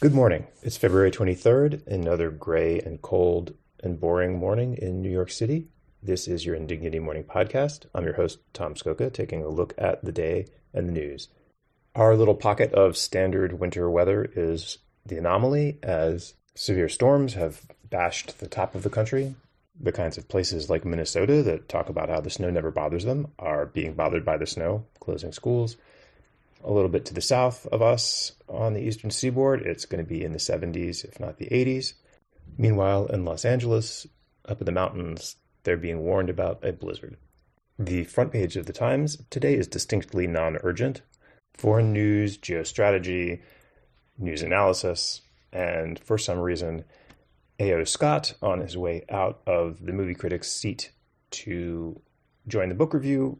Good morning. It's February 23rd, another gray and cold and boring morning in New York City. This is your Indignity Morning Podcast. I'm your host, Tom Scocca, taking a look at the day and the news. Our little pocket of standard winter weather is the anomaly as severe storms have bashed the top of the country. The kinds of places like Minnesota that talk about how the snow never bothers them are being bothered by the snow, closing schools a little bit to the south of us on the eastern seaboard, it's going to be in the 70s, if not the 80s. Meanwhile, in Los Angeles, up in the mountains, they're being warned about a blizzard. The front page of the Times today is distinctly non urgent. Foreign news, geostrategy, news analysis, and for some reason, A.O. Scott, on his way out of the movie critic's seat to join the book review,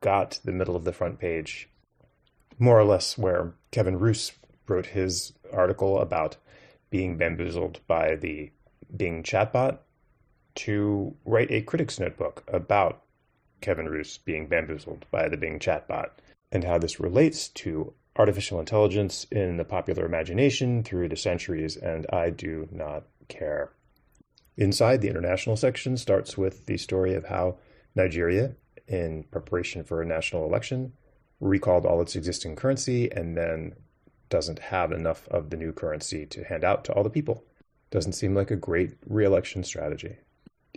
got the middle of the front page more or less where Kevin Roose wrote his article about being bamboozled by the Bing chatbot to write a critic's notebook about Kevin Roose being bamboozled by the Bing chatbot and how this relates to artificial intelligence in the popular imagination through the centuries, and I do not care. Inside, the international section starts with the story of how Nigeria, in preparation for a national election, recalled all its existing currency and then doesn't have enough of the new currency to hand out to all the people. Doesn't seem like a great reelection strategy.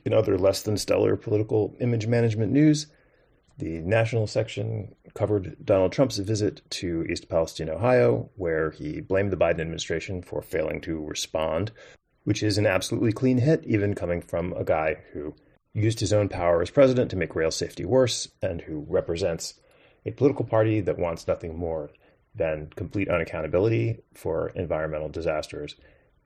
In other less than stellar political image management news, the national section covered Donald Trump's visit to East Palestine, Ohio, where he blamed the Biden administration for failing to respond, which is an absolutely clean hit, even coming from a guy who used his own power as president to make rail safety worse and who represents a political party that wants nothing more than complete unaccountability for environmental disasters,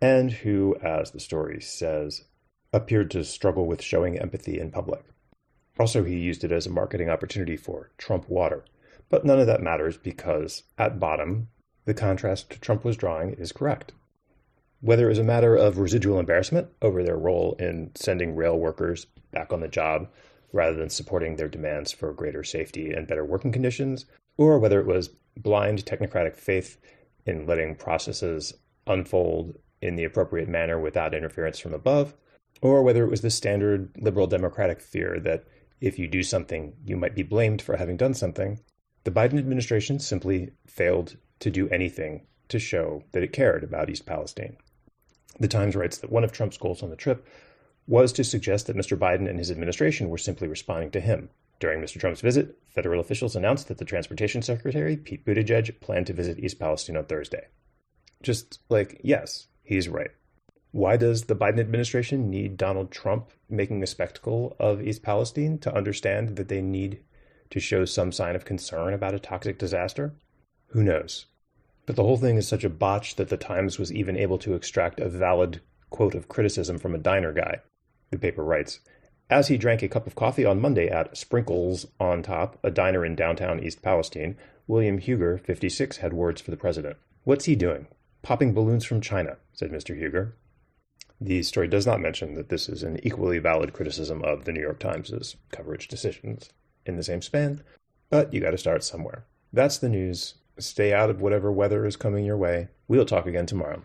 and who, as the story says, appeared to struggle with showing empathy in public. Also, he used it as a marketing opportunity for Trump water. But none of that matters because, at bottom, the contrast Trump was drawing is correct. Whether it was a matter of residual embarrassment over their role in sending rail workers back on the job rather than supporting their demands for greater safety and better working conditions, or whether it was blind technocratic faith in letting processes unfold in the appropriate manner without interference from above, or whether it was the standard liberal democratic fear that if you do something, you might be blamed for having done something, the Biden administration simply failed to do anything to show that it cared about East Palestine. The Times writes that one of Trump's goals on the trip was to suggest that Mr. Biden and his administration were simply responding to him. During Mr. Trump's visit, federal officials announced that the Transportation Secretary, Pete Buttigieg, planned to visit East Palestine on Thursday. Just like, yes, he's right. Why does the Biden administration need Donald Trump making a spectacle of East Palestine to understand that they need to show some sign of concern about a toxic disaster? Who knows? But the whole thing is such a botch that the Times was even able to extract a valid quote of criticism from a diner guy the paper writes. As he drank a cup of coffee on Monday at Sprinkles on Top, a diner in downtown East Palestine, William Huger, 56, had words for the president. What's he doing? Popping balloons from China, said Mr. Huger. The story does not mention that this is an equally valid criticism of the New York Times' coverage decisions in the same span, but you got to start somewhere. That's the news. Stay out of whatever weather is coming your way. We'll talk again tomorrow.